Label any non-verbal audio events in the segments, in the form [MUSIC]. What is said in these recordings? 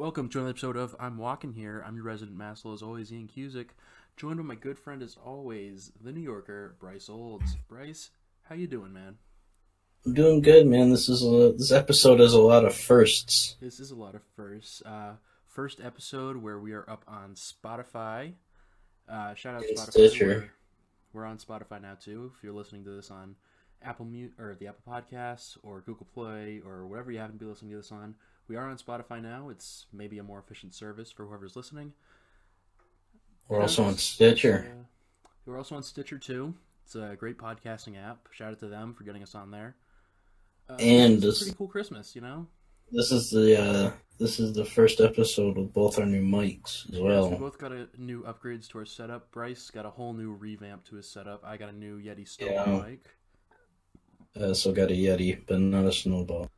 Welcome to another episode of I'm Walking Here. I'm your resident mastel, as always, Ian Cusick, joined by my good friend, as always, the New Yorker, Bryce Olds. Bryce, how you doing, man? I'm doing good, man. This is a, this episode has a lot of firsts. This is a lot of firsts. Uh, first episode where we are up on Spotify. Uh, shout out And Spotify. Stitcher. We're, we're on Spotify now too. If you're listening to this on Apple Mute or the Apple Podcasts or Google Play or whatever you happen to be listening to this on, we are on Spotify now. It's maybe a more efficient service for whoever's listening. We're also on Stitcher. uh, we're also on Stitcher too. It's a great podcasting app. Shout out to them for getting us on there. Uh, And it's a this- pretty cool Christmas, you know. This is the uh, this is the first episode with both our new mics as Yes, we both got a new upgrades to our setup. Bryce got a whole new revamp to his setup. I got a new Yeti Stolen Yeah. mic. Uh, so got a Yeti, but not a snowball.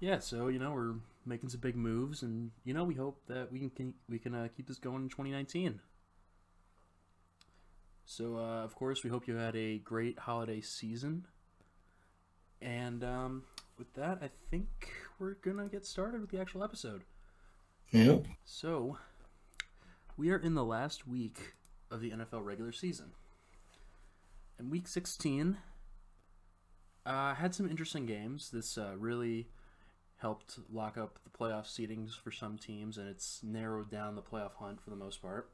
Yeah, so you know we're making some big moves, and you know we hope that we can we can uh, keep this going in 2019. So uh, of course we hope you had a great holiday season, and um, with that I think we're gonna get started with the actual episode. Yeah. So, we are in the last week of the NFL regular season. And week 16 uh, had some interesting games. This uh, really helped lock up the playoff seedings for some teams, and it's narrowed down the playoff hunt for the most part.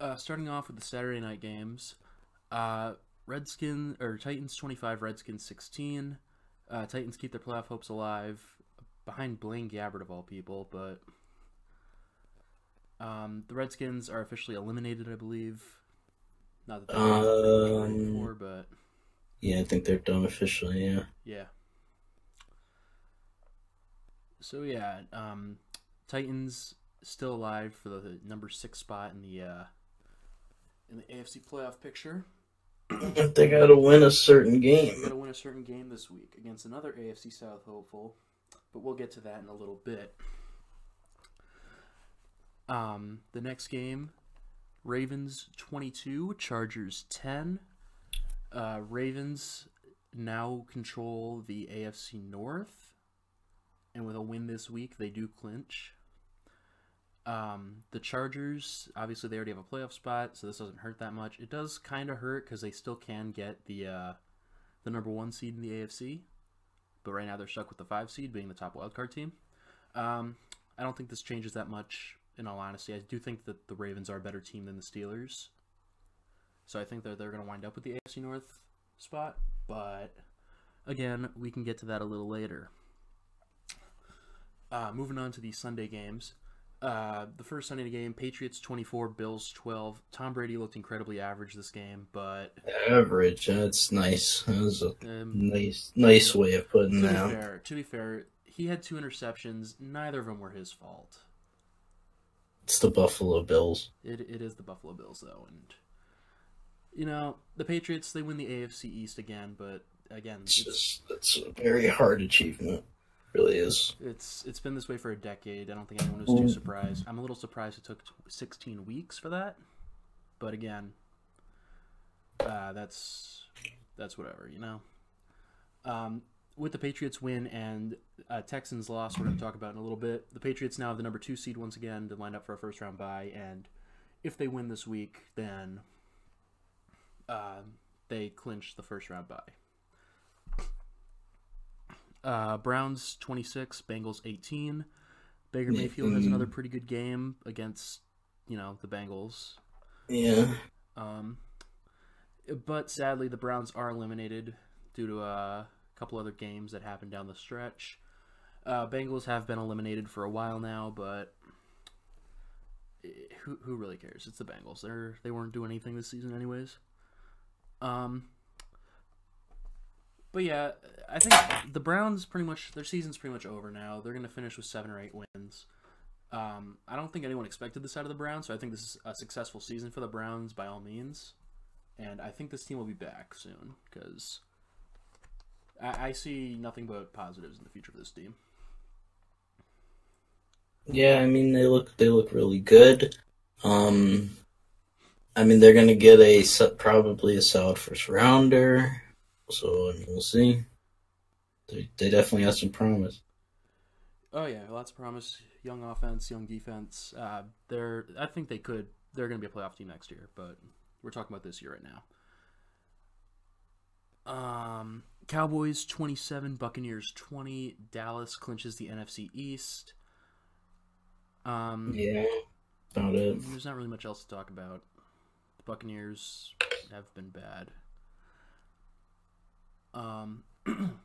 Uh, starting off with the Saturday night games, uh, Redskins or Titans 25, Redskins 16. Uh, Titans keep their playoff hopes alive behind Blaine Gabbert of all people, but um, the Redskins are officially eliminated, I believe. Not that they're Um, before, but Yeah, I think they're done officially. Yeah. yeah. So yeah, um, Titans still alive for the number six spot in the uh, in the AFC playoff picture. [CLEARS THROAT] they got to win a certain game. got to win a certain game this week against another AFC South hopeful, but we'll get to that in a little bit. Um, the next game, Ravens twenty-two, Chargers ten. Uh, Ravens now control the AFC North, and with a win this week, they do clinch. Um, the Chargers, obviously, they already have a playoff spot, so this doesn't hurt that much. It does kind of hurt because they still can get the uh, the number one seed in the AFC, but right now they're stuck with the five seed being the top wildcard team. Um, I don't think this changes that much. In all honesty, I do think that the Ravens are a better team than the Steelers, so I think that they're going to wind up with the AFC North spot. But again, we can get to that a little later. Uh, moving on to the Sunday games. Uh, the first Sunday game, Patriots 24, Bills 12. Tom Brady looked incredibly average this game, but Average. That's nice. That's a um, nice nice way of putting to be fair, to be fair, he had two interceptions. Neither of them were his fault. It's the Buffalo Bills. It, it is the Buffalo Bills though, and you know the Patriots they win the AFC East again, but again It's it's just it's a very hard achievement. Really is. it's it's been this way for a decade. I don't think anyone was too surprised. I'm a little surprised it took 16 weeks for that, but again, uh, that's that's whatever you know. Um, with the Patriots win and uh, Texans loss, we're going to talk about in a little bit. The Patriots now have the number two seed once again to line up for a first round bye, and if they win this week, then uh, they clinch the first round bye. Uh, Browns 26, Bengals 18. Baker Mayfield has mm. another pretty good game against, you know, the Bengals. Yeah. Um, but sadly, the Browns are eliminated due to a couple other games that happened down the stretch. Uh, Bengals have been eliminated for a while now, but who who really cares? It's the Bengals. They're they weren't doing anything this season, anyways. Um, but yeah, I think the Browns pretty much their season's pretty much over now. They're gonna finish with seven or eight wins. Um, I don't think anyone expected this out of the Browns, so I think this is a successful season for the Browns by all means. And I think this team will be back soon because I, I see nothing but positives in the future for this team. Yeah, I mean they look they look really good. Um, I mean they're gonna get a probably a solid first rounder, so I mean, we'll see. They they definitely have some promise. Oh yeah, lots of promise. Young offense, young defense. Uh, they're. I think they could. They're going to be a playoff team next year, but we're talking about this year right now. Um, Cowboys twenty seven, Buccaneers twenty. Dallas clinches the NFC East. Um, Yeah, about it. There's not really much else to talk about. The Buccaneers have been bad. Um, [CLEARS THROAT]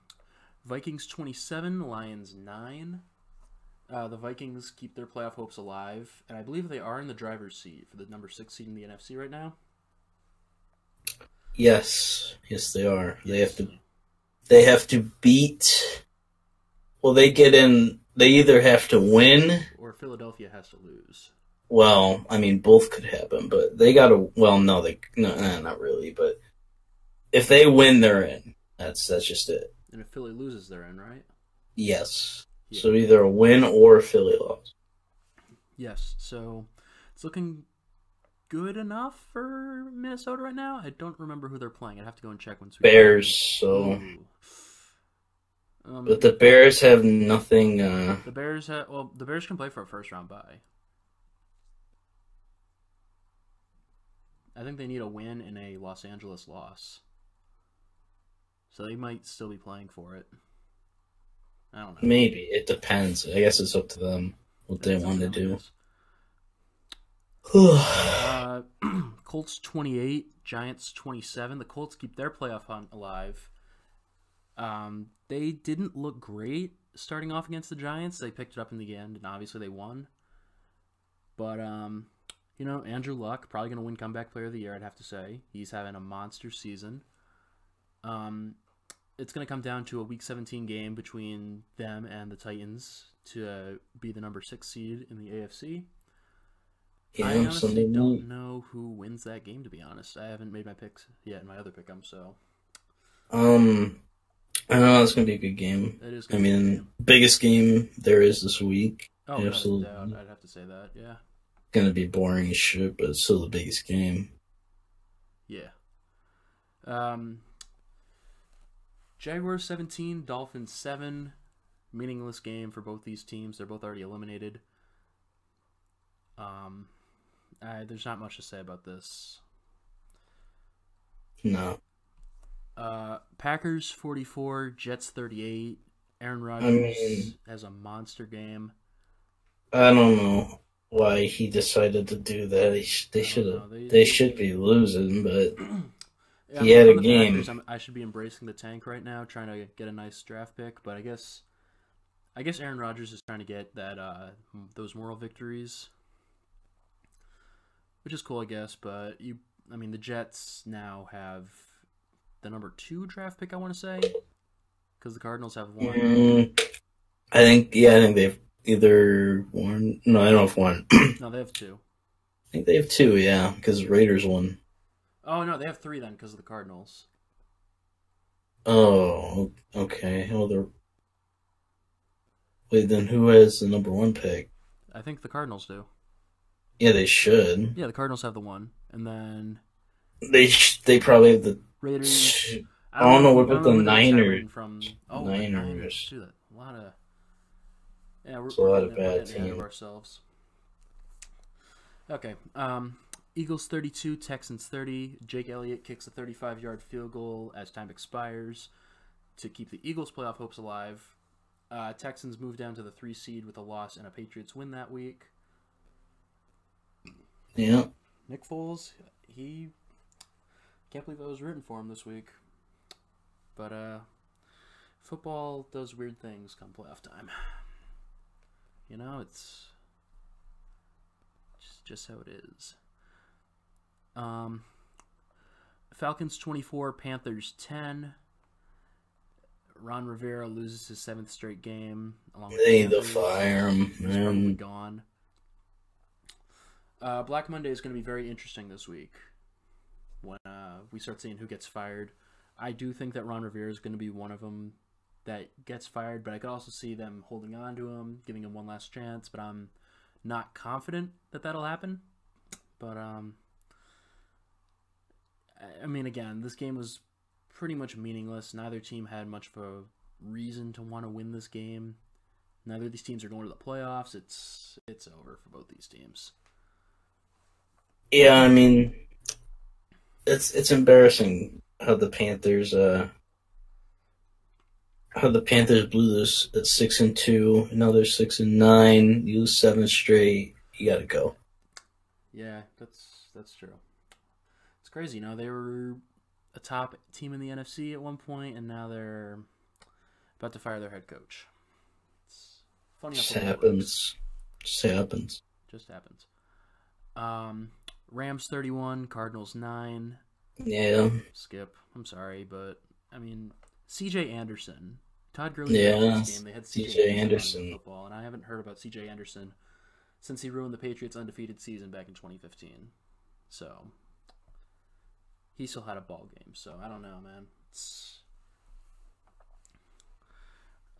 Vikings 27, Lions 9. Uh, the Vikings keep their playoff hopes alive, and I believe they are in the driver's seat for the number six seed in the NFC right now. Yes, yes, they are. They have to. They have to beat. Well, they get in. They either have to win. Or Philadelphia has to lose. Well, I mean, both could happen, but they got to. Well, no, they no, nah, not really. But if they win, they're in. That's that's just it. And if Philly loses, they're in, right? Yes. Yeah. So either a win or a Philly loss. Yes. So it's looking good enough for Minnesota right now. I don't remember who they're playing. I'd have to go and check once we Bears. So, Um, but the Bears have nothing. uh The Bears have well, the Bears can play for a first round bye. I think they need a win and a Los Angeles loss. So they might still be playing for it. I don't know. Maybe it depends. I guess it's up to them what they want to do. [SIGHS] Uh, [CLEARS THROAT] Colts 28, Giants 27. The Colts keep their playoff hunt alive. Um, they didn't look great starting off against the Giants. They picked it up in the end, and obviously they won. But um, you know, Andrew Luck probably going to win comeback player of the year. I'd have to say he's having a monster season. Um, it's going to come down to a Week 17 game between them and the Titans to uh, be the number six seed in the AFC. I honestly Sunday don't night. know who wins that game. To be honest, I haven't made my picks yet in my other pick'em, so Um, I know it's gonna be a good game. it is. I mean, game. biggest game there is this week. oh, absolutely. doubt, I'd have to say that. Yeah, Gonna be boring as shit, but it's still the biggest game. yeah. Um, Jaguars seventeen, Dolphins seven. Meaningless game for both these teams. They're both already eliminated. Um, I, there's not much to say about this. No, Uh, Packers 44, Jets 38. Aaron Rodgers mean- has a monster game. I don't know why he decided to do that. Sh- they should have. They- They should be losing, but [CLEARS THROAT] Yeah, He I'm had a the game. I'm, should be embracing the tank right now, trying to get a nice draft pick. But I guess, I guess Aaron Rodgers is trying to get that uh, those moral victories, which is cool, I guess. But you, I mean, the Jets now have the number two draft pick. I want to say because the Cardinals have one. mm, I think yeah, I think they've either won. No, I don't know if one. [CLEARS THROAT] No, they have two. I think they have two. Yeah, because Raiders won. Oh no, they have three then because of the Cardinals. Oh, okay. Well, they're. Wait, then who has the number one pick? I think the Cardinals do. Yeah, they should. Yeah, the Cardinals have the one, and then They sh- they probably have the. Raiders. I don't know what about the Niners. From oh, Niners. Niners. too. That a lot of yeah, we're, It's a lot of bad getting ahead of teams. ourselves. Okay, um, Eagles thirty-two, Texans thirty. Jake Elliott kicks a thirty-five-yard field goal as time expires to keep the Eagles' playoff hopes alive. Uh, Texans move down to the three seed with a loss and a Patriots win that week. Yeah. Nick Foles, he can't believe I was rooting for him this week. But uh football does weird things come playoff time. You know, it's just just how it is. Um Falcons 24, Panthers 10. Ron Rivera loses his seventh straight game along with They to fire him, man. gone. Uh, Black Monday is going to be very interesting this week when uh, we start seeing who gets fired. I do think that Ron Rivera is going to be one of them that gets fired, but I could also see them holding on to him, giving him one last chance. But I'm not confident that that'll happen. But um, I- mean, again, this game was pretty much meaningless. Neither team had much of a reason to want to win this game. neither of these teams are going to the playoffs. It's it's over for both these teams. Yeah, I mean, it's it's embarrassing how the Panthers uh how the Panthers blew this at six and two. Now they're six and nine. You lose seven straight. You gotta go. Yeah, that's that's true. It's crazy. You know, they were a top team in the NFC at one point, and now they're about to fire their head coach. It's funny. Just happens. Just happens. Just happens. Um, Rams thirty-one, Cardinals nine. Yeah. Skip. I'm sorry, but I mean, C.J. Anderson. Todd Gurley. Yeah, game. They had C.J. Anderson. football, and I haven't heard about C.J. Anderson since he ruined the Patriots' undefeated season back in 2015. So he still had a ball game. So I don't know, man. It's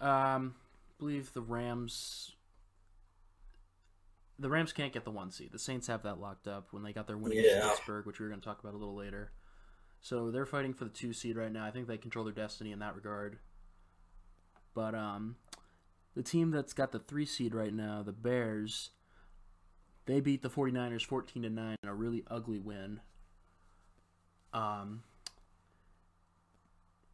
um, I believe the Rams. The Rams can't get the one seed. The Saints have that locked up when they got their win against Yeah. Pittsburgh, which we are going to talk about a little later. So they're fighting for the two seed right now. I think they control their destiny in that regard. But um, the team that's got the three seed right now, the Bears, they beat the 49ers 14 to 9 in a really ugly win. Um,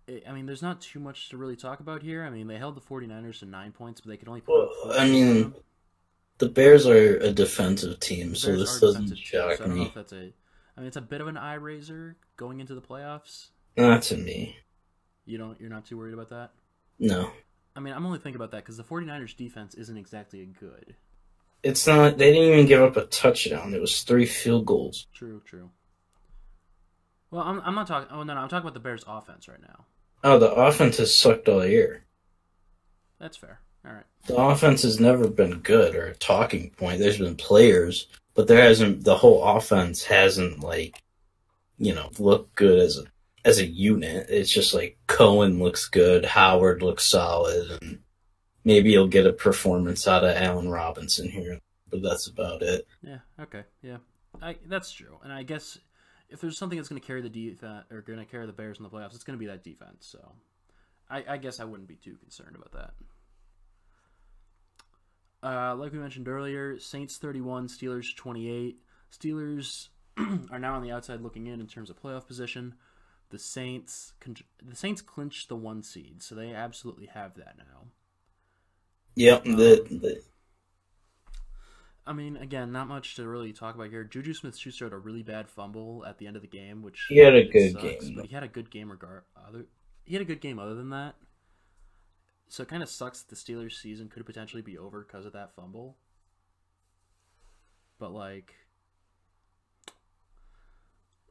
I mean, there's not too much to really talk about here. I mean, they held the 49ers to nine points, but they could only put Well, I mean. The Bears are a defensive team, so this doesn't shock so I don't know me. if that's a. I mean, it's a bit of an eye raiser going into the playoffs. Not to me. You don't. You're not too worried about that. No. I mean, I'm only thinking about that because the 49ers defense isn't exactly good. It's not. They didn't even give up a touchdown. It was three field goals. True, true. Well, I'm, I'm not talking. Oh no, no, I'm talking about the Bears' offense right now. Oh, the offense has sucked all year. That's fair. All right. The offense has never been good or a talking point. There's been players, but there hasn't. The whole offense hasn't like, you know, looked good as a as a unit. It's just like Cohen looks good, Howard looks solid, and maybe you'll get a performance out of Allen Robinson here, but that's about it. Yeah. Okay. Yeah. I that's true. And I guess if there's something that's going to carry the defense or going to carry the Bears in the playoffs, it's going to be that defense. So, I, I guess I wouldn't be too concerned about that. Uh, like we mentioned earlier, Saints 31, Steelers 28. Steelers [CLEARS THROAT] are now on the outside looking in in terms of playoff position. The Saints, the Saints clinched the one seed, so they absolutely have that now. Yep. The, the I mean, again, not much to really talk about here. Juju Smith-Schuster had a really bad fumble at the end of the game, which He had a good sucks, game. but he had a good game regard. Other, he had a good game other than that. So it kind of sucks that the Steelers' season could potentially be over because of that fumble. But like,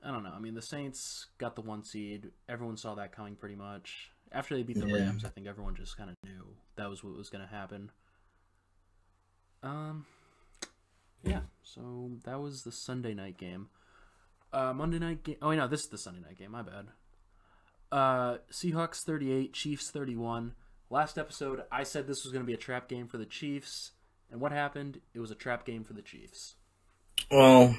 I don't know. I mean, the Saints got the one seed. Everyone saw that coming pretty much. After they beat the Yeah. Rams, I think everyone just kind of knew that was what was going to happen. Um, yeah. So that was the Sunday night game. Uh, Monday night game. Oh, wait, no, this is the Sunday night game. My bad. Uh, Seahawks 38, Chiefs 31. Last episode, I said this was going to be a trap game for the Chiefs. And what happened? It was a trap game for the Chiefs. well,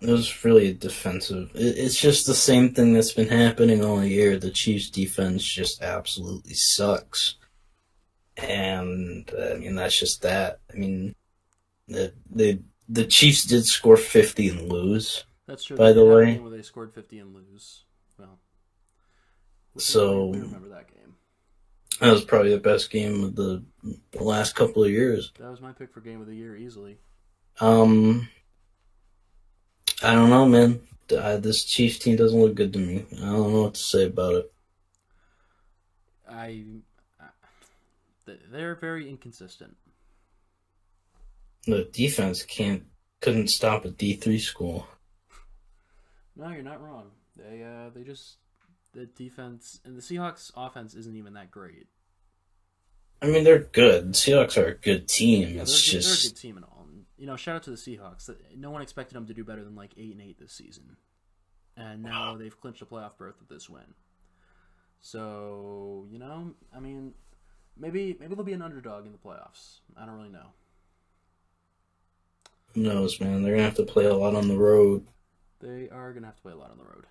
it was really defensive. It's just the same thing that's been happening all year. The Chiefs' defense just absolutely sucks, and I mean that's just that. I mean, the the the Chiefs did score fifty and lose. That's true. By They the did have a way- where they scored 50 and lose. Well, So- remember that game. That was probably the best game of the, last couple of years. That was my pick for game of the year easily. Um, I don't know, man. Uh, this Chiefs team doesn't look good to me. I don't know what to say about it. I, I they're very inconsistent. The defense can't couldn't stop a D three school. No, you're not wrong. They uh they just the defense and the Seahawks offense isn't even that great. I mean, they're good. Seahawks are a good team. Yeah, they're, it's a they're a just good team and all. And, you know, shout out to the Seahawks. No one expected them to do better than like eight and eight this season, and now they've clinched a playoff berth with this win. So you know, I mean, maybe maybe they'll be an underdog in the playoffs. I don't really know. Who knows, man. They're gonna have to play a lot on the road. They are gonna have to play a lot on the road,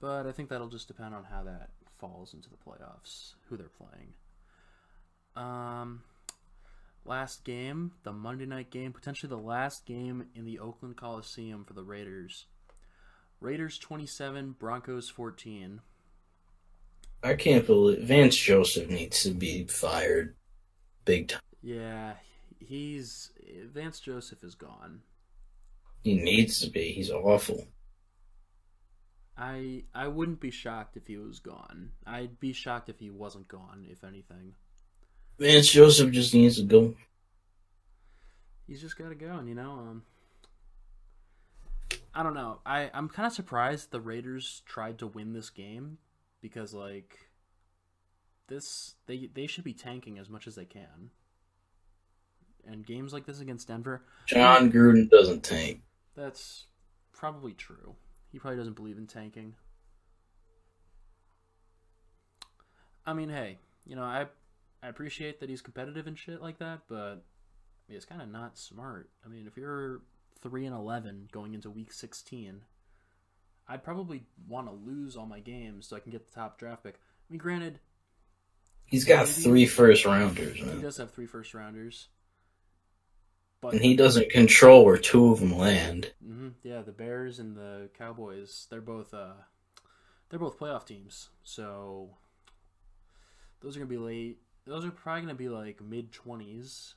but I think that'll just depend on how that falls into the playoffs, who they're playing. Um, last game, the Monday night game, potentially the last game in the Oakland Coliseum for the Raiders. Raiders 27, Broncos 14. I can't believe Vance Joseph needs to be fired, big time. Yeah, he's Vance Joseph is gone. He needs to be. He's awful. I I wouldn't be shocked if he was gone. I'd be shocked if he wasn't gone, if anything. Vance Joseph just needs to go. He's just got to go, and you know, um, I don't know. I I'm kind of surprised the Raiders tried to win this game because like this they they should be tanking as much as they can. And games like this against Denver, Jon Gruden doesn't tank. that's probably true. He probably doesn't believe in tanking. I mean, hey, you know, I I appreciate that he's competitive and shit like that, but I mean, it's kind of not smart. I mean, if you're three and eleven going into week sixteen, I'd probably want to lose all my games so I can get the top draft pick. I mean, granted, He's got Maybe- three first rounders, he does have three first rounders, but And he doesn't control where two of them land. hmm Yeah, the Bears and the Cowboys, they're both uh they're both playoff teams. So those are gonna be late. Those are probably gonna be like mid twenties,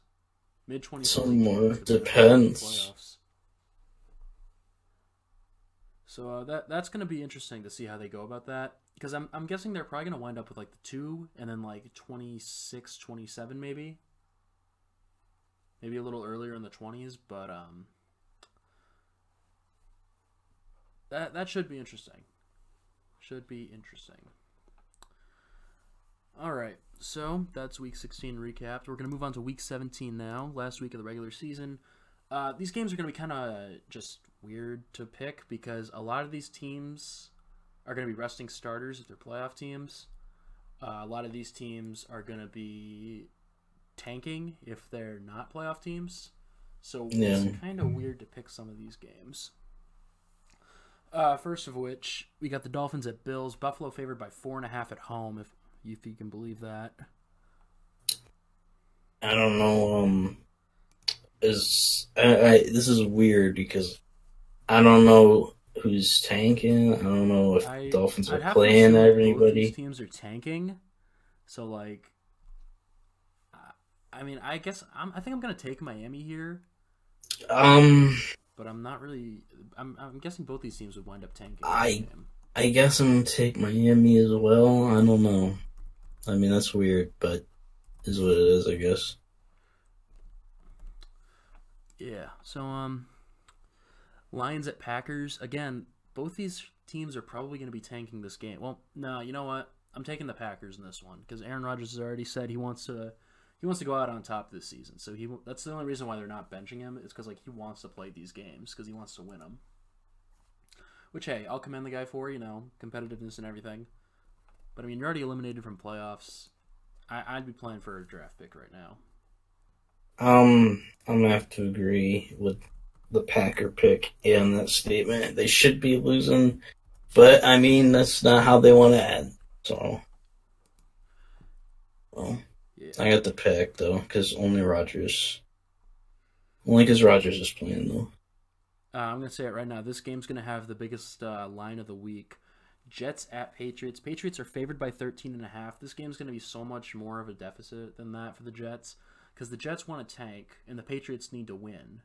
mid twenties. Somewhere. Depends. So uh, that that's gonna be interesting to see how they go about that because I'm I'm guessing they're probably gonna wind up with like the two and then like 26, 27 maybe, maybe a little earlier in the twenties, but um, that that should be interesting. Should be interesting. All right, so that's week 16 recapped. We're gonna move on to week 17 now. Last week of the regular season. Uh, these games are going to be kind of just weird to pick because a lot of these teams are going to be resting starters if they're playoff teams. Uh, a lot of these teams are going to be tanking if they're not playoff teams. So Yeah. it's kind of weird to pick some of these games. Uh, first of which, we got the Dolphins at Bills. Buffalo favored by four and a half at home, if if you can believe that. I don't know. Um, is I, I this is weird because I don't know who's tanking. I don't know if I, Dolphins I'd are playing everybody. Teams are tanking, so like, I- mean, I guess I'm, I think I'm gonna take Miami here, Um, but I'm not really. I'm, I'm guessing both these teams would wind up tanking. I- I guess I'm gonna take Miami as well. I don't know. I mean that's weird, but is what it is. I guess. Yeah. So um, Lions at Packers again. Both these teams are probably going to be tanking this game. Well, no, you know what? I'm taking the Packers in this one because Aaron Rodgers has already said he wants to he wants to go out on top this season. So he that's the only reason why they're not benching him is because like he wants to play these games because he wants to win them. Which hey, I'll commend the guy for you know competitiveness and everything. But I mean, you're already eliminated from playoffs. I, I'd be playing for a draft pick right now. Um, I'm gonna have to agree with the Packer pick in that statement. They should be losing, but I mean that's not how they want to end. So, well, Yeah. I got the pick though because only Rodgers, only because Rodgers is playing though. Uh, I'm going to say it right now. This game's going to have the biggest uh, line of the week. Jets at Patriots. Patriots are favored by 13 and a half. This game's going to be so much more of a deficit than that for the Jets because the Jets want to tank and the Patriots need to win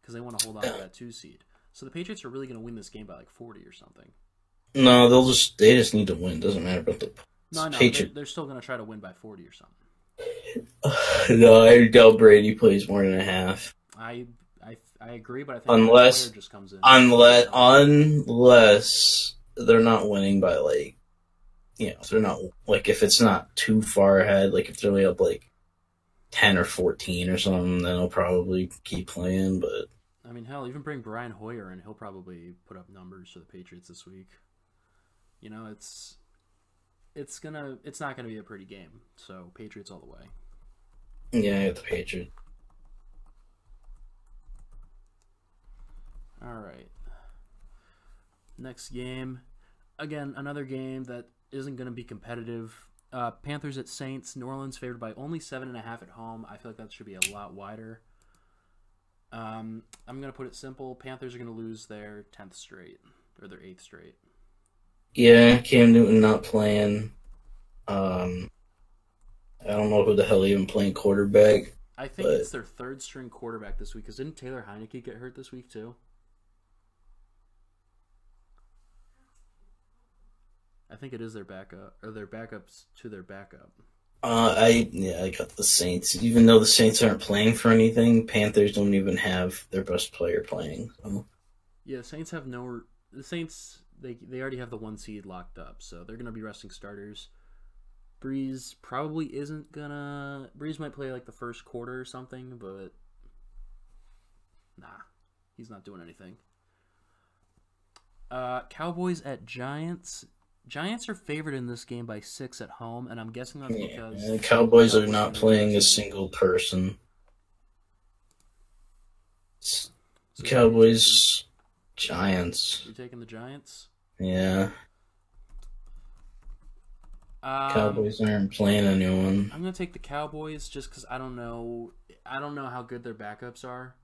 because they want to hold on to that two seed. So the Patriots are really going to win this game by like 40 or something. No, they'll just they just need to win. Doesn't matter about the No, no, they're, they're still going to try to win by 40 or something. [SIGHS] no, I doubt Brady plays more than a half. I I, I agree, but I think Unless- just comes in. Unless unless they're not winning by like you know, if they're not like if it's not too far ahead, like if they're only up like ten or fourteen or something, then they'll probably keep playing, but I mean, hell, even bring Brian Hoyer and he'll probably put up numbers for the Patriots this week. You know, it's it's gonna it's not gonna be a pretty game. So Patriots all the way. yeah, the Patriots. All right. Next game, again another game that isn't gonna be competitive. Uh, Panthers at Saints. New Orleans favored by only seven and a half at home. I feel like that should be a lot wider. Um, I'm gonna put it simple. Panthers are gonna lose their tenth straight or their eighth straight. Yeah, Cam Newton not playing. Um, I don't know who the hell even playing quarterback. I think But- it's their third string quarterback this week. Cause didn't Taylor Heinicke get hurt this week too? I think it is their backup or their backups to their backup. Uh, I yeah, I got the Saints. Even though the Saints aren't playing for anything, Panthers don't even have their best player playing. So. Yeah, Saints have no. The Saints they they already have the one seed locked up, so they're gonna be resting starters. Brees probably isn't gonna. Brees might play like the first quarter or something, but nah, he's not doing anything. Uh, Cowboys at Giants. Giants are favored in this game by six at home, and I'm guessing that's Yeah, because the Cowboys are not playing a single person. So Cowboys, Giants. You're taking the Giants. Yeah, Um, Cowboys aren't playing anyone. I'm gonna take the Cowboys just because I don't know. I don't know how good their backups are,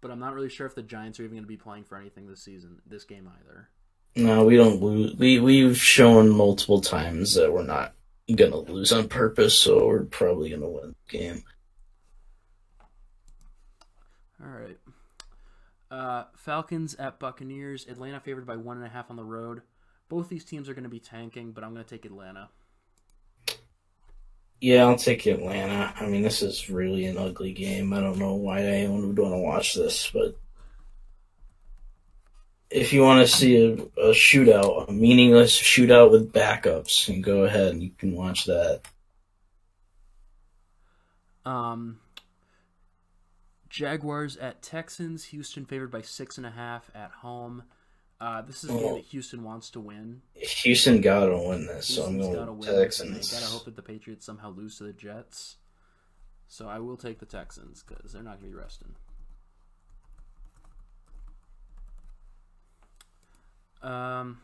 but I'm not really sure if the Giants are even gonna be playing for anything this season, this game either. No, we don't lose. We we've shown multiple times that we're not gonna lose on purpose, so we're probably gonna win the game. All right. Uh, Falcons at Buccaneers. Atlanta favored by one and a half on the road. Both these teams are going to be tanking, but I'm going to take Atlanta. Yeah, I'll take Atlanta. I mean, this is really an ugly game. I don't know why anyone would want to watch this, but if you want to see a, a shootout, a meaningless shootout with backups, and go ahead and you can watch that. Um, Jaguars at Texans. Houston favored by six and a half at home. Uh, this is a game Oh. that Houston wants to win. Houston gotta win this, so I'm Houston's going gotta win this, and Texans. Gotta hope that the Patriots somehow lose to the Jets. So I will take the Texans because they're not gonna be resting. Um,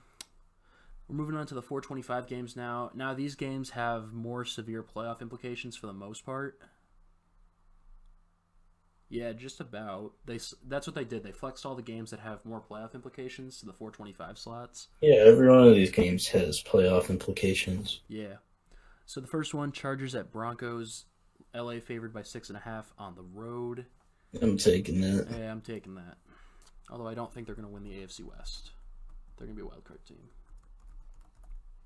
we're moving on to the 425 games now. Now these games have more severe playoff implications for the most part. Yeah, just about. They that's what they did. They flexed all the games that have more playoff implications to the 425 slots. Yeah, every one of these games has playoff implications. Yeah. So the first one, Chargers at Broncos. LA favored by six and a half on the road. I'm taking that. Yeah, I'm taking that. Although I don't think they're going to win the AFC West. They're going to be a wild card team.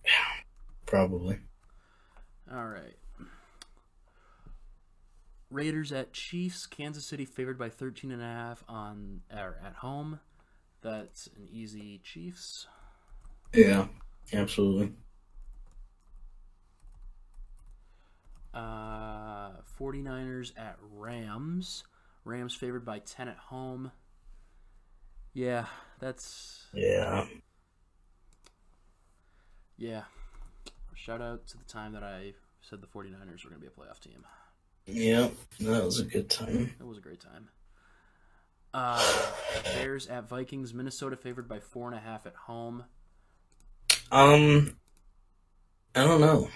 [SIGHS] Probably. All right. Raiders at Chiefs. Kansas City favored by 13 and a half on or at home. That's an easy Chiefs. Yeah, absolutely. Uh, 49ers at Rams. Rams favored by 10 at home. Yeah, that's Yeah. yeah. Shout out to the time that I said the 49ers were going to be a playoff team. Yep, that was a good time. It was a great time. Uh, [SIGHS] Bears at Vikings. Minnesota favored by four and a half at home. Um, I don't know.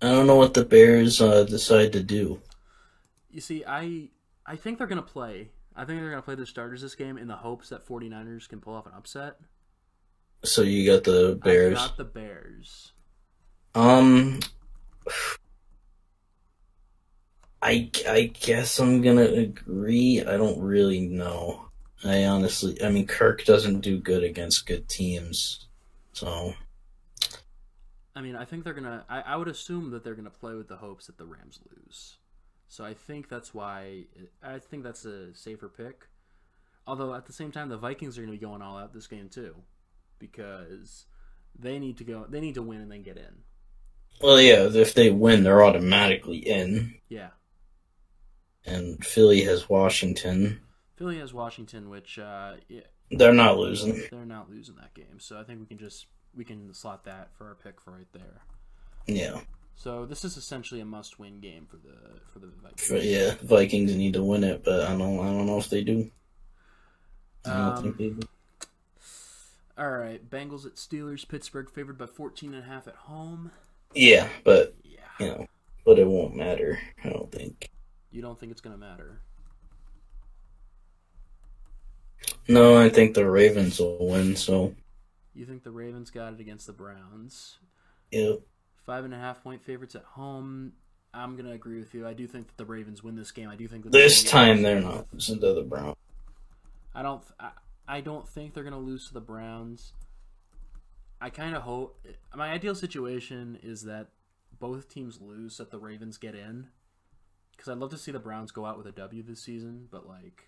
I don't know what the Bears uh, decide to do. You see, I I think they're going to play. I think they're going to play their starters this game in the hopes that 49ers can pull off an upset. So you got the I Bears. got the Bears. Um, I I guess I'm gonna agree. I don't really know. I honestly, I mean, Kirk doesn't do good against good teams, so I mean, I think they're gonna. I, I would assume that they're gonna play with the hopes that the Rams lose. So I think that's why. I think that's a safer pick. Although at the same time, the Vikings are gonna be going all out this game too, because they need to go. They need to win and then get in. well, yeah. If they win, they're automatically in, Yeah, and Philly has Washington. Philly has Washington, which uh, yeah, They're not losing. they're not losing that game. So I think we can just we can slot that for our pick for right there. Yeah, So this is essentially a must-win game for the for the Vikings. For- yeah. Vikings need to win it, but I don't. I don't know if they do. I don't Um, think they do. All right, Bengals at Steelers. Pittsburgh favored by 14 and a half at home. Yeah, but Yeah. you know, but it won't matter. I don't think. You don't think it's going to matter? No, I think the Ravens will win. So, You think the Ravens got it against the Browns? yeah, Five and a half point favorites at home. I'm going to agree with you. I do think that the Ravens win this game. I do think that this the time they're not losing to the Browns. I don't. I, I don't think they're gonna lose to the Browns. I kind of hope. My ideal situation is that both teams lose, so that the Ravens get in. Because I'd love to see the Browns go out with a W this season, but like,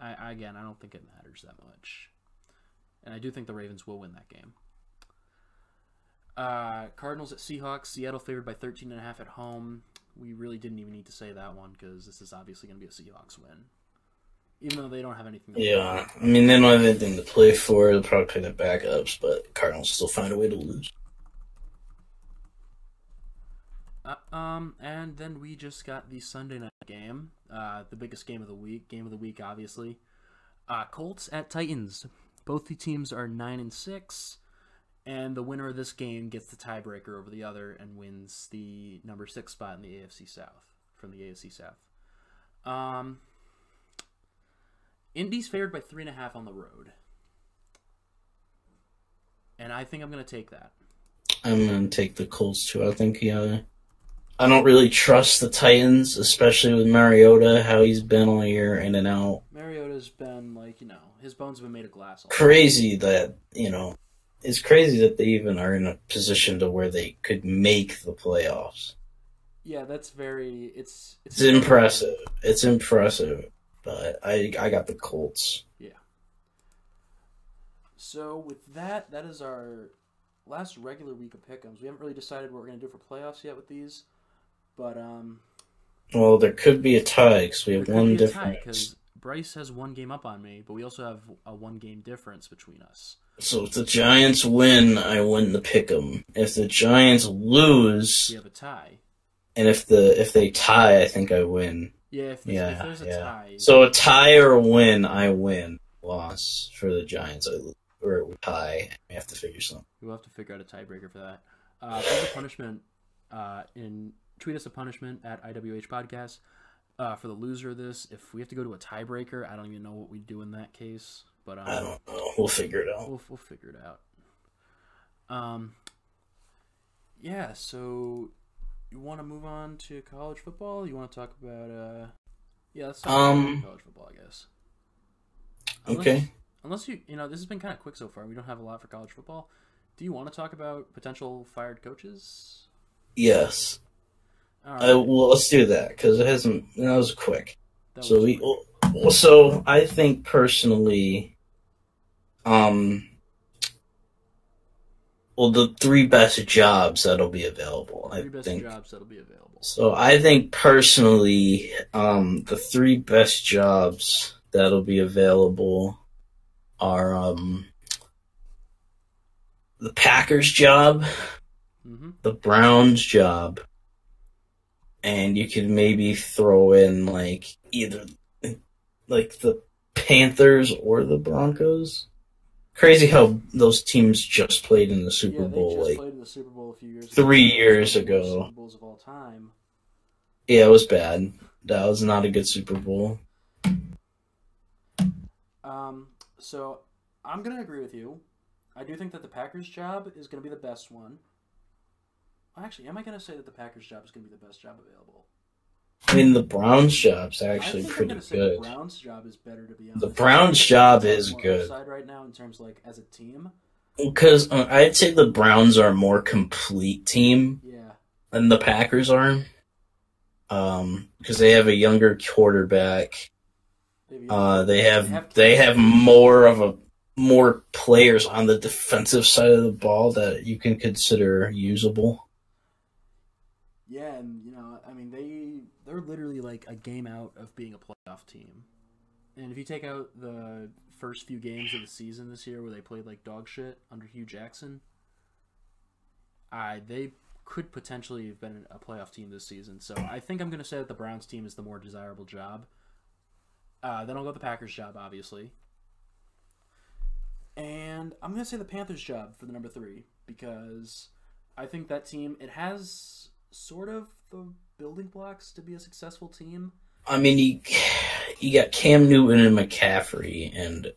I, I again, I don't think it matters that much, and I do think the Ravens will win that game. Uh, Cardinals at Seahawks. Seattle favored by 13 and a half at home. We really didn't even need to say that one because this is obviously going to be a Seahawks win, even though they don't have anything. Yeah, I mean they don't have anything to play for. They'll probably play their backups, but Cardinals still find a way to lose. Uh, um, and then we just got the Sunday night game, uh, the biggest game of the week, game of the week, obviously. Uh, Colts at Titans. Both the teams are nine and six, and the winner of this game gets the tiebreaker over the other and wins the number six spot in the AFC South from the AFC South. Um, Indy's favored by three and a half on the road, and I think I'm going to take that. I'm gonna take the Colts too. I think yeah. I don't really trust the Titans, especially with Mariota, how he's been all year in and out. Mariota's been like you know his bones have been made of glass. All Crazy that you know, it's crazy that they even are in a position to where they could make the playoffs. Yeah, that's very. It's It's impressive. It's impressive, but I I got the Colts. Yeah. So with that, that is our last regular week of pick'ems. We haven't really decided what we're gonna do for playoffs yet with these, but um, Well, there could be a tie because we have one be difference. because Bryce has one game up on me, but we also have a one game difference between us. So if the Giants win, I win the pick'em. If the Giants lose, We have a tie. and if the if they tie, I think I win. Yeah, if, Yeah, if there's a yeah. tie, So a tie or a win, I win. Loss for the Giants, I lose. or a tie. We have to figure something. we'll have to figure out a tiebreaker for that. Uh, if there's a punishment. Uh, in tweet us a punishment at IWH Podcast. Uh, for the loser of this, if we have to go to a tiebreaker, I don't even know what we do in that case. But um, I don't know. We'll figure it out. we'll we'll figure it out. Um. Yeah. So, you want to move on to college football? You want to talk about uh? Yeah, let's talk Um, about college football, I guess. Unless- Okay. Unless you, you know, this has been kind of quick so far. We don't have a lot for college football. Do you want to talk about potential fired coaches? Yes. All Uh, well, let's do that because it hasn't. That was quick. that So was we. quick. So I think personally, um, well, the three best jobs that'll be available. three I best think. jobs that'll be available. So I think personally, um, the three best jobs that'll be available are um, the Packers job, Mm-hmm. the Browns job, and you could maybe throw in like either like the Panthers or the Broncos. Crazy how those teams just played in the Super yeah, Bowl like played in the Super Bowl a few years three ago. years One of the worst ago. Super Bowls of all time. Yeah, it was bad. That was not a good Super Bowl. Um, so I'm gonna agree with you. I do think that the Packers job is gonna be the best one. Actually, am I gonna say that the Packers job is gonna be the best job available? I mean, the Browns job's actually pretty good. the Browns job is better to be honest. The Browns job is good upside right now in terms like as a team. because uh, I'd say the Browns are a more complete team Yeah, than the Packers are. Um, because they have a younger quarterback. Uh, they have they have more of a more players on the defensive side of the ball that you can consider usable. Yeah, and you know, I mean, they they're literally like a game out of being a playoff team. And if you take out the first few games of the season this year where they played like dog shit under Hue Jackson, I they could potentially have been a playoff team this season. So I think I'm going to say that the Browns team is the more desirable job. Uh, then I'll go with the Packers job, obviously. And I'm gonna say the Panthers' job for the number three because I think that team it has sort of the building blocks to be a successful team. I mean, you you got Cam Newton and McCaffrey and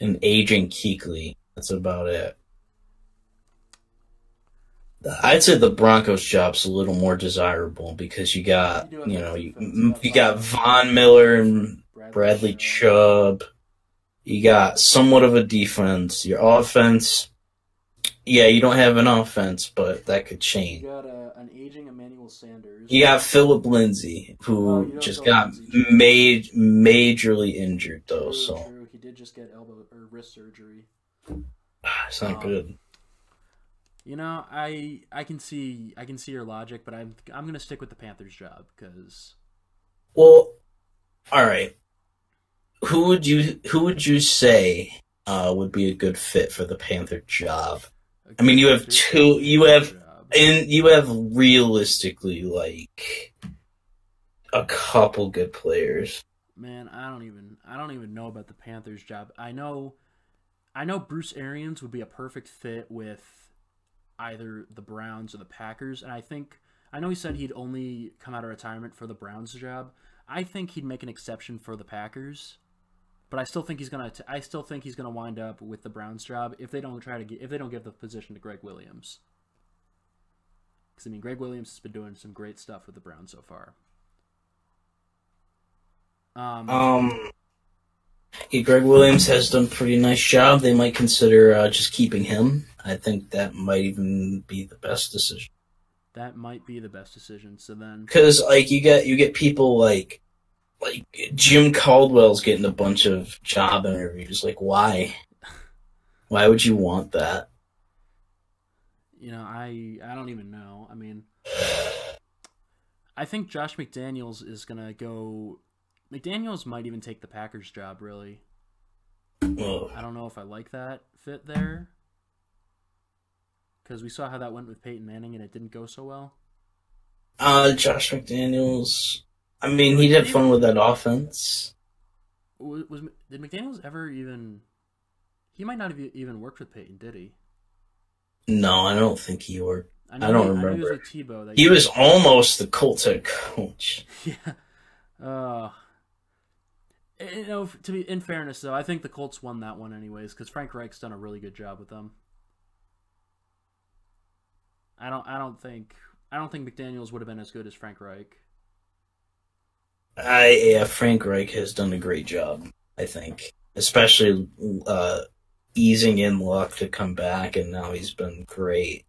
an aging Kuechly. That's about it. I'd say the Broncos' job's a little more desirable because you got You you know you, you got Von Miller and Bradley Chubb. Chubb. You got somewhat of a defense. Your offense, yeah, you don't have an offense, but that could change. You got uh, an aging Emmanuel Sanders. You got Philip Lindsay, who Oh, just go got made majorly injured though, True, so true. He did just get elbow or wrist surgery. it's not Um, good. You know, I I can see I can see your logic, but I'm I'm gonna stick with the Panthers' job because Well, all right. Who would you who would you say uh, would be a good fit for the Panther job? I mean, you have two. You have and you have realistically like a couple good players. Man, I don't even I don't even know about the Panthers job. I know I know Bruce Arians would be a perfect fit with either the Browns or the Packers, and I think I know he said he'd only come out of retirement for the Browns job. I think he'd make an exception for the Packers, but I still think he's gonna. T- I still think he's gonna wind up with the Browns job if they don't try to get if they don't give the position to Gregg Williams. Because I mean, Gregg Williams has been doing some great stuff with the Browns so far. Um, Um, yeah, Gregg Williams has done a pretty nice job. They might consider uh, just keeping him. I think that might even be the best decision. That might be the best decision. So then, Because like you get you get people like like Jim Caldwell's getting a bunch of job interviews. Like why? Why would you want that? you know, I I don't even know. I mean, I think Josh McDaniels is gonna go. McDaniels might even take the Packers job. Really, Ugh. I don't know if I like that fit there. Because we saw how that went with Peyton Manning, and it didn't go so well. Uh, Josh McDaniels. I mean, he'd have fun with that offense. Was, was did McDaniels ever even? He might not have even worked with Peyton, did he? No, I don't think he worked. I, I don't he, I remember. he was with Tebow. That He was almost the Colts head coach. [LAUGHS] Yeah. Uh, you know, to be in fairness though, I think the Colts won that one anyways because Frank Reich's done a really good job with them. I don't. I don't think. I don't think McDaniel's would have been as good as Frank Reich. I yeah, Frank Reich has done a great job. I think, especially uh, easing in Luck to come back, and now he's been great.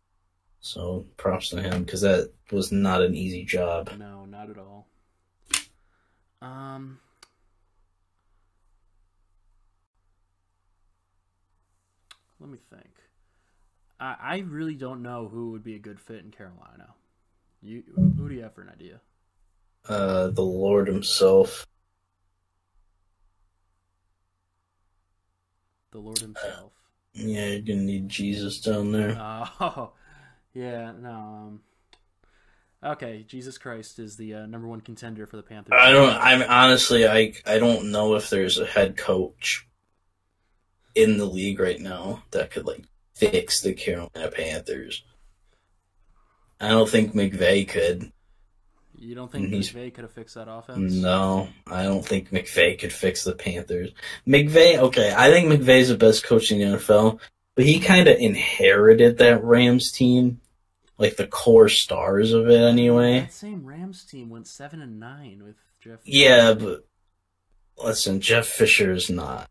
So props to him because that was not an easy job. No, not at all. Um. Let me think. I I really don't know who would be a good fit in Carolina. You who do you have for an idea? Uh, the Lord himself. The Lord himself. Yeah, you're gonna need Jesus down there. [LAUGHS] Oh, yeah, no. Um, okay, Jesus Christ is the uh, number one contender for the Panthers. I don't. I'm honestly, I I don't know if there's a head coach in the league right now that could like fix the Carolina Panthers. I don't think McVay could. You don't think He's- McVay could have fixed that offense? No, I don't think McVay could fix the Panthers. McVay, okay, I think McVay's the best coach in the NFL, but he kind of inherited that Rams team, like the core stars of it anyway. That same Rams team went seven and nine with Jeff. Yeah, but listen, Jeff Fisher is not.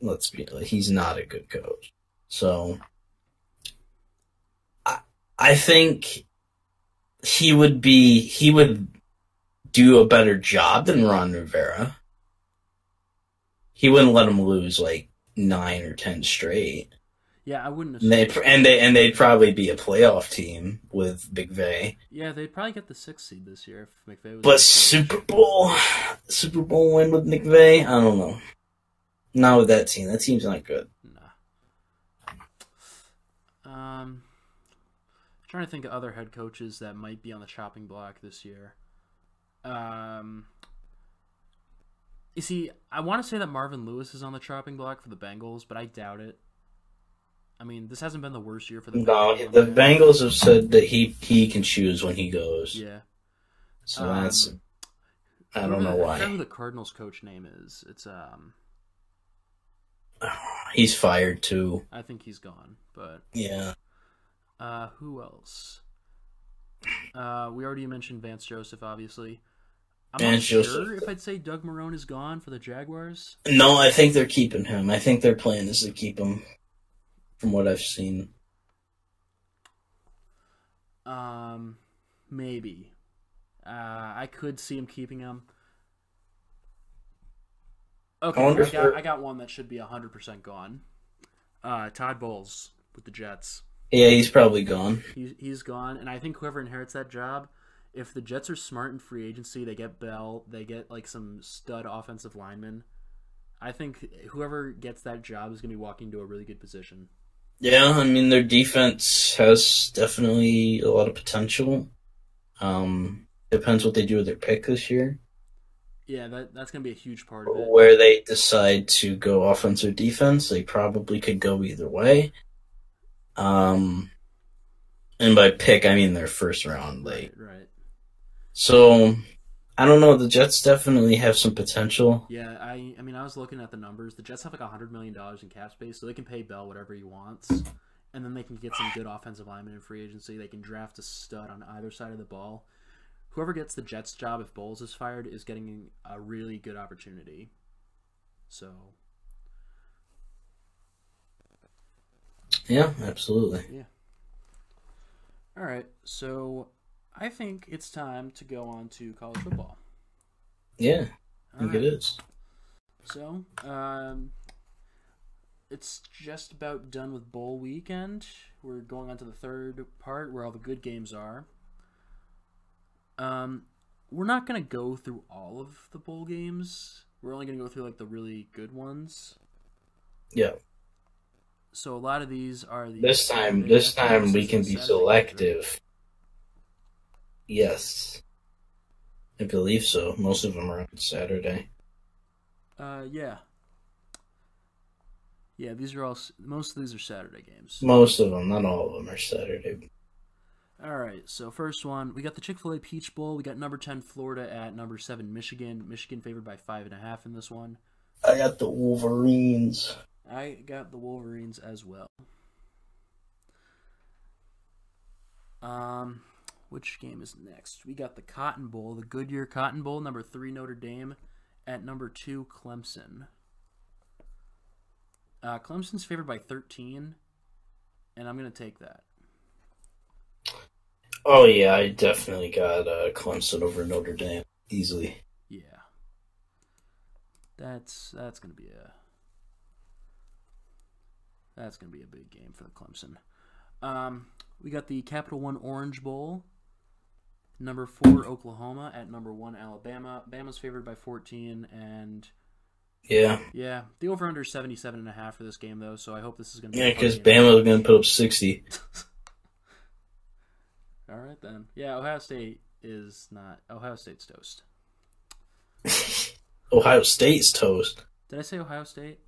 Let's be, like, he's not a good coach. So, I I think he would be he would do a better job than Ron Rivera. He wouldn't let him lose like nine or ten straight. Yeah, I wouldn't. And they and they and they'd probably be a playoff team with Big Vay. Yeah, they'd probably get the sixth seed this year if McVay was. But. Super Bowl, Super Bowl win with McVay, I don't know. Not with that team. That team's not good. Nah. Um, trying to think of other head coaches that might be on the chopping block this year. Um, you see, I want to say that Marvin Lewis is on the chopping block for the Bengals, but I doubt it. I mean, this hasn't been the worst year for the No, Bengals. the Bengals have said that he he can choose when he goes. Yeah. So Um, that's I don't know the- I forgot who why. the Cardinals coach name is. It's um He's fired too. I think he's gone, but Yeah. Uh who else? Uh we already mentioned Vance Joseph obviously. I'm not sure Joseph. if I'd say Doug Marrone is gone for the Jaguars. No, I think they're keeping him. I think their plan is to keep him. From what I've seen. Um maybe. Uh I could see him keeping him. Okay, I I, got I got one that should be 100% gone. Uh Todd Bowles with the Jets. Yeah, he's probably gone. He's he's gone, and I think whoever inherits that job, if the Jets are smart in free agency, they get Bell, they get like some stud offensive linemen. I think whoever gets that job is going to be walking to a really good position. Yeah, I mean their defense has definitely a lot of potential. Um, depends what they do with their pick this year. Yeah, that that's going to be a huge part of it. Where they decide to go offense or defense, they probably could go either way. Um, and by pick, I mean their first round. Like, Right, right. so I don't know. The Jets definitely have some potential. Yeah, I I mean I was looking at the numbers. The Jets have like hundred million dollars in cap space, so they can pay Bell whatever he wants, and then they can get some good offensive linemen in free agency. They can draft a stud on either side of the ball. Whoever gets the Jets job if Bowles is fired is getting a really good opportunity. So Yeah, absolutely. Yeah. All right, so I think it's time to go on to college football. Yeah, I think it right. is. So, um, it's just about done with bowl weekend. We're going on to the third part where all the good games are. Um, we're not gonna go through all of the bowl games. We're only gonna go through like the really good ones. Yeah. So a lot of these are the This time, this time we can be Saturday right? selective. Yes. I believe so. Most of them are on Saturday. Uh, yeah. Yeah, these are all. Most of these are Saturday games. Most of them, not all of them, are Saturday. All right, so first one, we got the Chick Fil A Peach Bowl. We got number ten Florida at number seven Michigan. Michigan favored by five and a half in this one. I got the Wolverines. I got the Wolverines as well. Um, which game is next? We got the Cotton Bowl, the Goodyear Cotton Bowl, number three Notre Dame at number two Clemson. Uh, Clemson's favored by thirteen, and I'm gonna take that. Oh yeah, I definitely got uh, Clemson over Notre Dame easily. Yeah. That's that's gonna be a that's gonna be a big game for the Clemson. Um, we got the Capital One Orange Bowl. Number four Oklahoma at number one Alabama. Bama's favored by fourteen, and Yeah, yeah, the over under is seventy seven and a half for this game though. So I hope this is gonna be. yeah, because. Bama's gonna put up sixty. [LAUGHS] All right then. Yeah, Ohio State is not. Ohio State's toast. [LAUGHS] Ohio State's toast. Did I say Ohio State?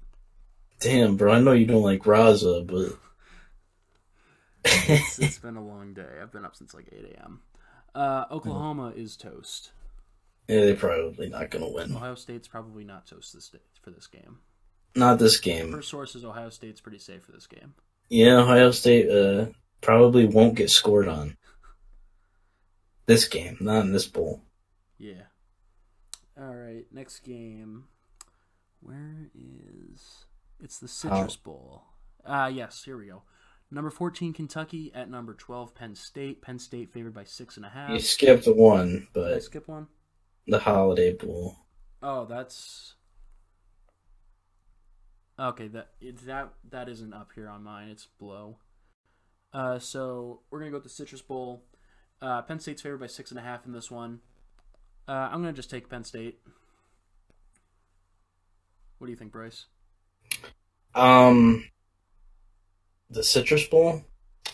Damn, bro, I know you don't like Raza, but it's, [LAUGHS] it's been a long day. I've been up since like 8 a.m. Uh, Oklahoma is toast. yeah, they're probably not gonna win. Ohio State's probably not toast this day, for this game. Not this game. First sources, Ohio State's pretty safe for this game. Yeah, Ohio State uh, probably won't get scored on. This game, not in this bowl. Yeah. All right, next game. Where is? It's the Citrus Bowl. Ah, yes. Here we go. Number 14 Kentucky at number 12 Penn State. Penn State favored by six and a half. You skipped one, Did I but skip one? the Holiday Bowl. Oh, that's okay. That that that isn't up here on mine. It's below. Uh, so we're gonna go with the Citrus Bowl. Uh, Penn State's favored by six and a half in this one. Uh, I'm gonna just take Penn State. What do you think, Bryce? Um, the Citrus Bowl.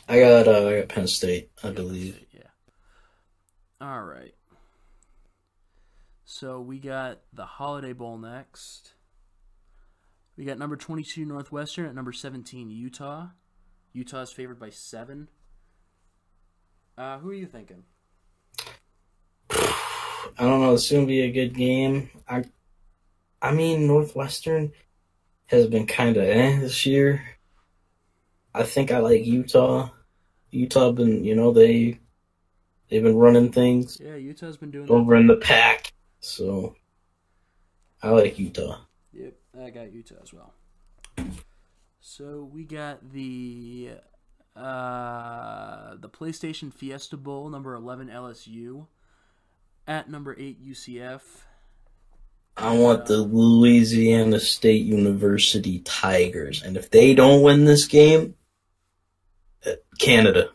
I got uh, I got Penn State, I Yeah, believe. State, yeah. All right. So we got the Holiday Bowl next. We got number 22 Northwestern at number 17 Utah. Utah's favored by seven. Uh, who are you thinking? [SIGHS] I don't know. It's gonna be a good game. I, I mean, Northwestern has been kind of eh this year. I think I like Utah. Utah been, you know, they they've been running things Yeah, Utah's been doing. over in the pack, so I like Utah. Yep, I got Utah as well. So we got the uh, the PlayStation Fiesta Bowl, number eleven LSU, at number eight UCF. I want the Louisiana State University Tigers, and if they don't win this game, uh, Canada.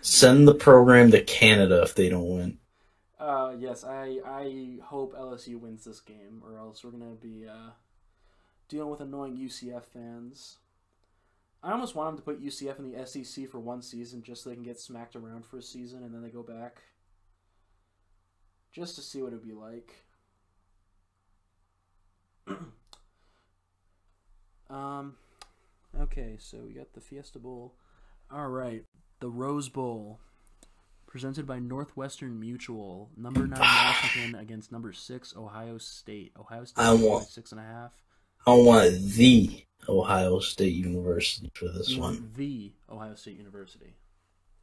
Send the program to Canada if they don't win. Uh, yes, I I hope LSU wins this game, or else we're gonna be uh, dealing with annoying UCF fans. I almost want them to put UCF in the SEC for one season, just so they can get smacked around for a season, and then they go back, just to see what it would be like. [CLEARS THROAT] um, okay, so we got the Fiesta Bowl. All right, the Rose Bowl presented by Northwestern Mutual. Number nine [SIGHS] Washington against number six Ohio State. Ohio State I want- six and a half. I want the Ohio State University for this You one. the Ohio State University.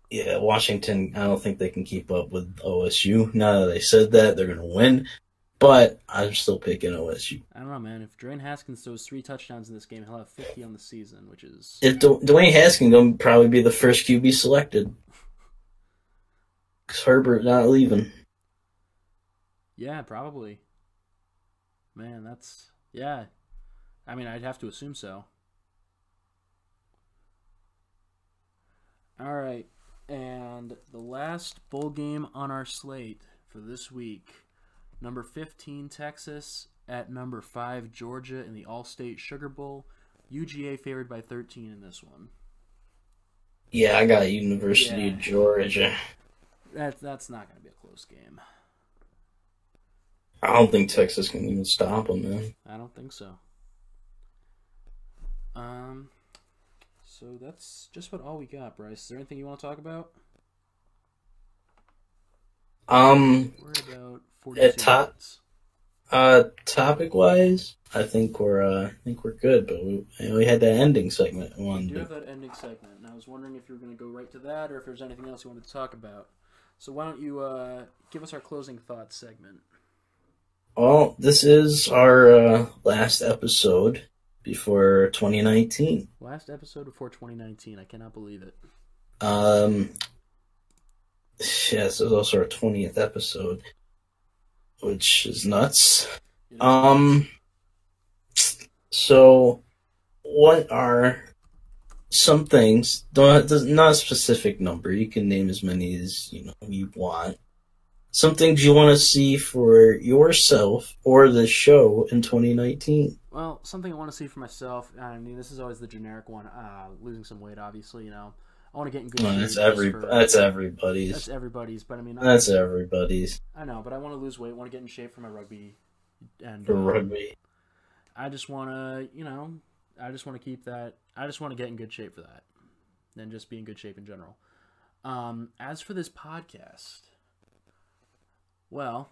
Yeah, Washington, I don't think they can keep up with OSU. Now that they said that, they're going to win, but I'm still picking OSU. I don't know, man. If Dwayne Haskins throws three touchdowns in this game, he'll have 50 on the season, which is If Du- Dwayne Haskins going to probably be the first QB selected. Because Herbert not leaving. yeah, probably. Man, that's yeah. I mean, I'd have to assume so. All right, and the last bowl game on our slate for this week, number 15 Texas at number 5 Georgia in the Allstate Sugar Bowl. UGA favored by 13 in this one. Yeah, I got University Yeah. of Georgia. That that's not going to be a close game. I don't think Texas can even stop them, man. I don't think so. Um, so that's just about all we got, Bryce. Is there anything you want to talk about? Um, We're at about top- uh, topic wise, I think we're uh, I think we're good, but we we had that ending segment. Do to- have that ending segment, and I was wondering if you were going to go right to that, or if there's anything else you wanted to talk about. So why don't you uh, give us our closing thoughts segment? Well, this is our uh, last episode before 2019. Last episode before 2019. I cannot believe it. Um, yes, it was also our 20th episode, which is nuts. Um, so what are some things? Don't not a specific number. You can name as many as you know you want. Some things you want to see for yourself or the show in 2019. Well, something I want to see for myself. I mean, this is always the generic one. Uh, losing some weight, obviously. You know, I want to get in good shape. that's every for- that's everybody's. That's everybody's, but I mean, I, That's everybody's I know, but I want to lose weight. Want to get in shape for my rugby, and for uh, rugby. I just want to, you know, I just want to keep that. I just want to get in good shape for that, and just be in good shape in general. Um, as for this podcast, well,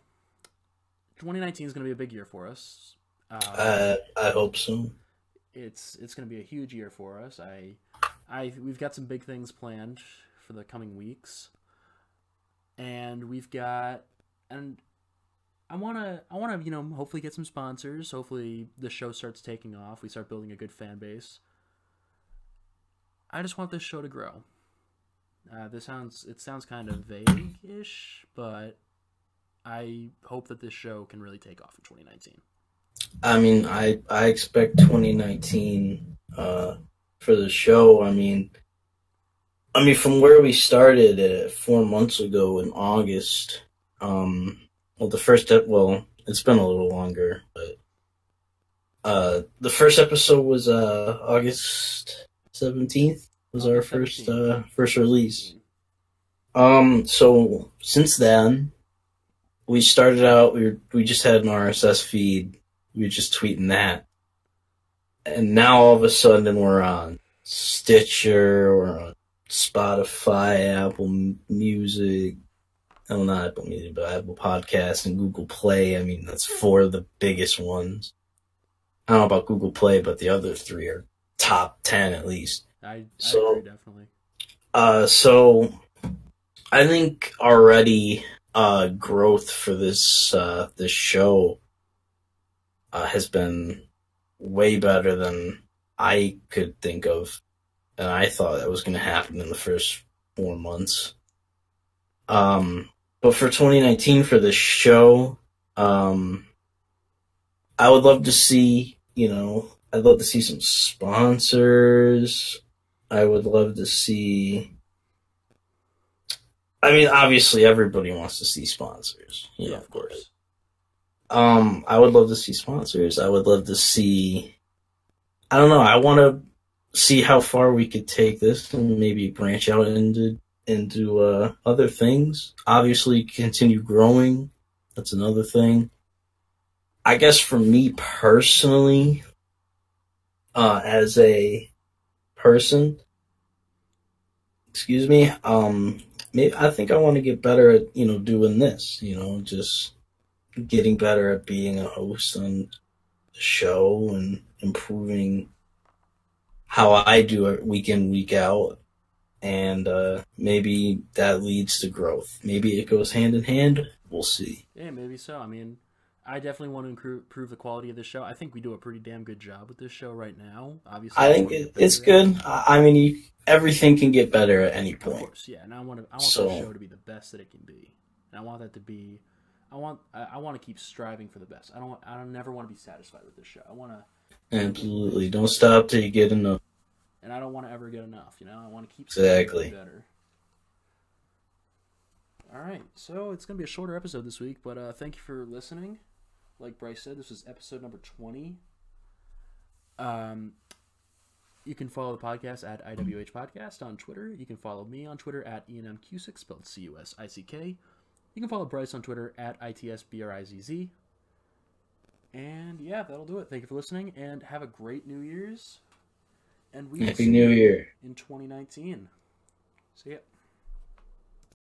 2019 is going to be a big year for us. Uh, Uh, I hope so. it's it's going to be a huge year for us. I I we've got some big things planned for the coming weeks. And we've got and I want to I want to, you know, hopefully get some sponsors. Hopefully the show starts taking off. We start building a good fan base. I just want this show to grow. Uh, this sounds it sounds kind of vague-ish, but I hope that this show can really take off in 2019. I mean, I I expect 2019 uh, for the show. I mean, I mean from where we started uh, four months ago in August. Um, well, the first ep- well, it's been a little longer, but uh, the first episode was uh August 17th was our first uh first release. Um, so since then, we started out. We were, we just had an RSS feed. We were just tweeting that, and now all of a sudden we're on Stitcher or on Spotify, Apple Music. Oh, not Apple Music, but Apple Podcasts and Google Play. I mean, that's four of the biggest ones. I don't know about Google Play, but the other three are top 10 at least. I, I So- agree definitely. Uh, so I think already uh, growth for this uh, this show uh, has been way better than I could think of, and I thought that was going to happen in the first four months. Um, but for 2019 for this show, um, I would love to see you know I'd love to see some sponsors. I would love to see. I mean, obviously, everybody wants to see sponsors. You know, yeah, of course. Um, I would love to see sponsors. I would love to see. I don't know. I want to see how far we could take this and maybe branch out into into uh, other things. Obviously, continue growing. That's another thing. I guess for me personally, uh, as a person, excuse me, um, maybe I think I want to get better at you know doing this. You know, just getting better at being a host on the show and improving how I do it week in week out. And uh, maybe that leads to growth. Maybe it goes hand in hand. We'll see. Yeah, maybe so. I mean, I definitely want to improve the quality of the show. I think we do a pretty damn good job with this show right now. Obviously, I think it, it's better at it. good. I mean, you, everything can get better at any Of point. course, yeah. And I want to, I want So- the show to be the best that it can be, and I want that to be, I want, I, I want to keep striving for the best. I don't, want, I don't never want to be satisfied with this show. I want to, Absolutely. Don't stop till you get enough. and I don't want to ever get enough. You know, I want to keep Exactly. better. All right, so it's gonna be a shorter episode this week, but uh, thank you for listening. Like Bryce said, this was episode number twenty. Um, you can follow the podcast at IWH Podcast on Twitter. You can follow me on Twitter at Ian Cusick, spelled C U S I C K. You can follow Bryce on Twitter at ITSBRIZZ. And yeah, that'll do it. Thank you for listening, and have a great New Year's. And we Happy see New Year. in 2019. See ya.